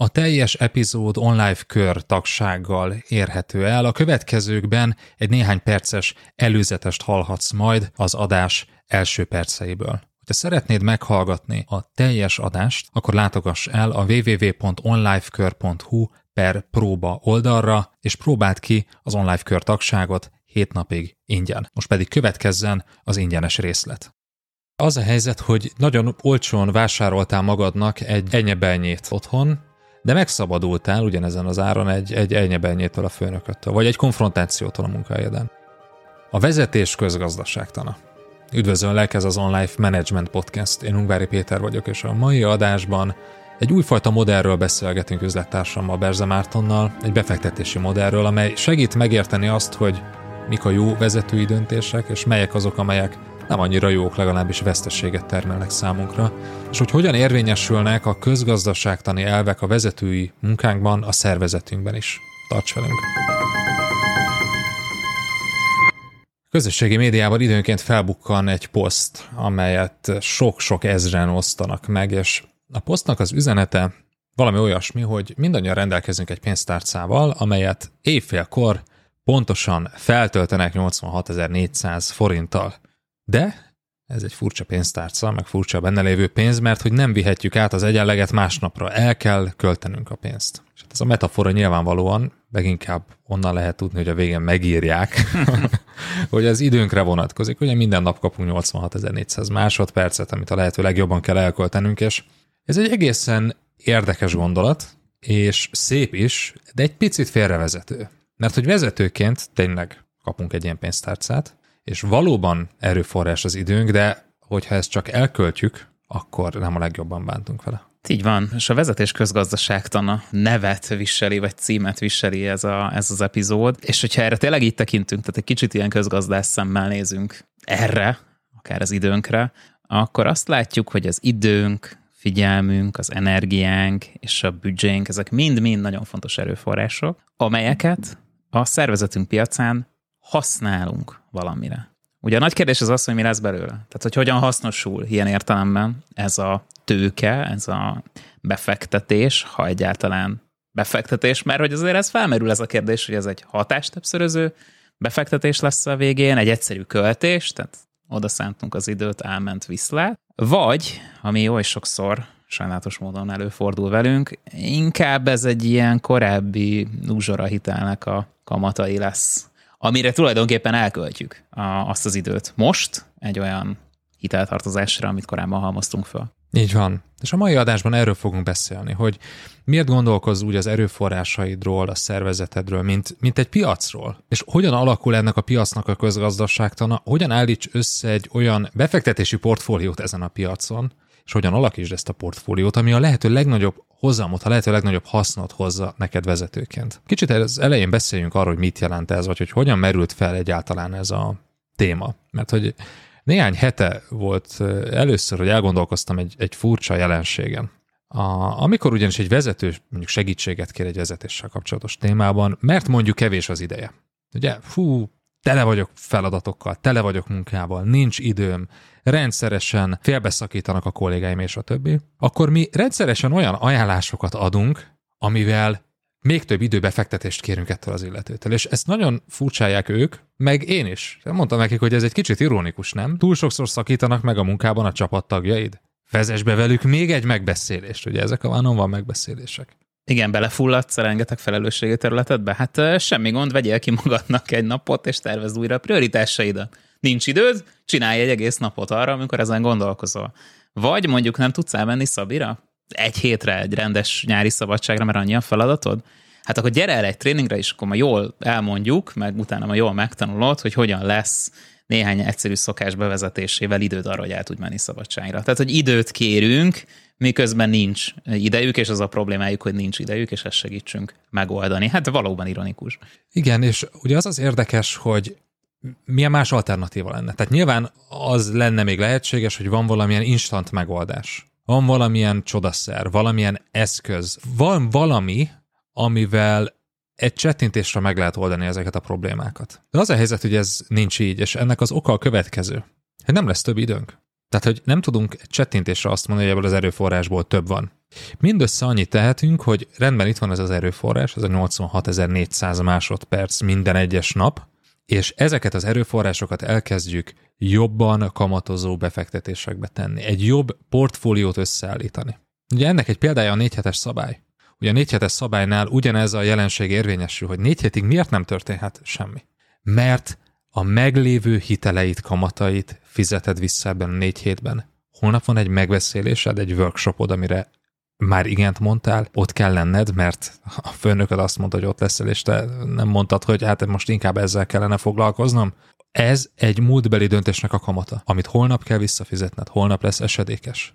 A teljes epizód online kör tagsággal érhető el. A következőkben egy néhány perces előzetest hallhatsz majd az adás első perceiből. Ha szeretnéd meghallgatni a teljes adást, akkor látogass el a www.onlifekör.hu per próba oldalra, és próbáld ki az online kör tagságot 7 napig ingyen. Most pedig következzen az ingyenes részlet. Az a helyzet, hogy nagyon olcsón vásároltál magadnak egy enyebenyét otthon, de megszabadultál ugyanezen az áron egy, egy enyebenyétől a főnököttől, vagy egy konfrontációtól a munkahelyeden. A vezetés közgazdaságtana. Üdvözöllek, ez az Online Management Podcast. Én Ungvári Péter vagyok, és a mai adásban egy újfajta modellről beszélgetünk üzlettársammal, Berze Mártonnal, egy befektetési modellről, amely segít megérteni azt, hogy mik a jó vezetői döntések, és melyek azok, amelyek nem annyira jók, legalábbis veszteséget termelnek számunkra, és hogy hogyan érvényesülnek a közgazdaságtani elvek a vezetői munkánkban, a szervezetünkben is. Tarts velünk! Közösségi médiában időnként felbukkan egy poszt, amelyet sok-sok ezren osztanak meg, és a posztnak az üzenete valami olyasmi, hogy mindannyian rendelkezünk egy pénztárcával, amelyet éjfélkor pontosan feltöltenek 86.400 forinttal. De ez egy furcsa pénztárca, meg furcsa benne lévő pénz, mert hogy nem vihetjük át az egyenleget másnapra, el kell költenünk a pénzt. És hát ez a metafora nyilvánvalóan leginkább onnan lehet tudni, hogy a végén megírják, hogy az időnkre vonatkozik. Ugye minden nap kapunk 86.400 másodpercet, amit a lehető legjobban kell elköltenünk, és ez egy egészen érdekes gondolat, és szép is, de egy picit félrevezető. Mert hogy vezetőként tényleg kapunk egy ilyen pénztárcát, és valóban erőforrás az időnk, de hogyha ezt csak elköltjük, akkor nem a legjobban bántunk vele. Így van, és a vezetés közgazdaságtana nevet viseli, vagy címet viseli ez, a, ez az epizód, és hogyha erre tényleg így tekintünk, tehát egy kicsit ilyen közgazdász szemmel nézünk erre, akár az időnkre, akkor azt látjuk, hogy az időnk, figyelmünk, az energiánk és a büdzsénk, ezek mind-mind nagyon fontos erőforrások, amelyeket a szervezetünk piacán használunk valamire. Ugye a nagy kérdés az az, hogy mi lesz belőle. Tehát, hogy hogyan hasznosul ilyen értelemben ez a tőke, ez a befektetés, ha egyáltalán befektetés, mert hogy azért ez felmerül ez a kérdés, hogy ez egy hatástöbbszöröző befektetés lesz a végén, egy egyszerű költés, tehát oda szántunk az időt, elment viszlát, vagy, ami oly sokszor sajnálatos módon előfordul velünk, inkább ez egy ilyen korábbi uzsora hitelnek a kamatai lesz, amire tulajdonképpen elköltjük a, azt az időt. Most egy olyan hiteltartozásra, amit korábban halmoztunk föl. Így van. És a mai adásban erről fogunk beszélni, hogy miért gondolkozz úgy az erőforrásaidról, a szervezetedről, mint, mint egy piacról, és hogyan alakul ennek a piacnak a közgazdaságtana, hogyan állíts össze egy olyan befektetési portfóliót ezen a piacon, és hogyan alakítsd ezt a portfóliót, ami a lehető legnagyobb hozamot, a lehető legnagyobb hasznot hozza neked vezetőként. Kicsit az elején beszéljünk arról, hogy mit jelent ez, vagy hogy hogyan merült fel egyáltalán ez a téma. Mert hogy néhány hete volt először, hogy elgondolkoztam egy, egy furcsa jelenségen. A, amikor ugyanis egy vezető mondjuk segítséget kér egy vezetéssel kapcsolatos témában, mert mondjuk kevés az ideje. Ugye, fú, tele vagyok feladatokkal, tele vagyok munkával, nincs időm, rendszeresen félbeszakítanak a kollégáim és a többi, akkor mi rendszeresen olyan ajánlásokat adunk, amivel még több időbefektetést kérünk ettől az illetőtől. És ezt nagyon furcsálják ők, meg én is. Mondtam nekik, hogy ez egy kicsit ironikus, nem? Túl sokszor szakítanak meg a munkában a csapattagjaid. Vezess be velük még egy megbeszélést, ugye ezek a van megbeszélések. Igen, belefulladsz a rengeteg felelősségi területedbe? Hát semmi gond, vegyél ki magadnak egy napot, és tervezd újra a prioritásaidat. Nincs időd, csinálj egy egész napot arra, amikor ezen gondolkozol. Vagy mondjuk nem tudsz elmenni Szabira? Egy hétre, egy rendes nyári szabadságra, mert annyi a feladatod? Hát akkor gyere el egy tréningre, és akkor ma jól elmondjuk, meg utána ma jól megtanulod, hogy hogyan lesz néhány egyszerű szokás bevezetésével időd arra, hogy el tudj menni szabadságra. Tehát, hogy időt kérünk, miközben nincs idejük, és az a problémájuk, hogy nincs idejük, és ezt segítsünk megoldani. Hát valóban ironikus. Igen, és ugye az az érdekes, hogy milyen más alternatíva lenne. Tehát nyilván az lenne még lehetséges, hogy van valamilyen instant megoldás. Van valamilyen csodaszer, valamilyen eszköz, van valami, amivel egy csettintésre meg lehet oldani ezeket a problémákat. De az a helyzet, hogy ez nincs így, és ennek az oka a következő. Hogy nem lesz több időnk. Tehát, hogy nem tudunk csettintésre azt mondani, hogy ebből az erőforrásból több van. Mindössze annyit tehetünk, hogy rendben itt van ez az erőforrás, ez a 86.400 másodperc minden egyes nap, és ezeket az erőforrásokat elkezdjük jobban kamatozó befektetésekbe tenni, egy jobb portfóliót összeállítani. Ugye ennek egy példája a négy hetes szabály. Ugye a négy hetes szabálynál ugyanez a jelenség érvényesül, hogy négy hétig miért nem történhet semmi? Mert a meglévő hiteleit, kamatait fizeted vissza ebben a négy hétben. Holnap van egy megbeszélésed, egy workshopod, amire már igent mondtál, ott kell lenned, mert a főnököd azt mondta, hogy ott leszel, és te nem mondtad, hogy hát most inkább ezzel kellene foglalkoznom. Ez egy múltbeli döntésnek a kamata, amit holnap kell visszafizetned, holnap lesz esedékes.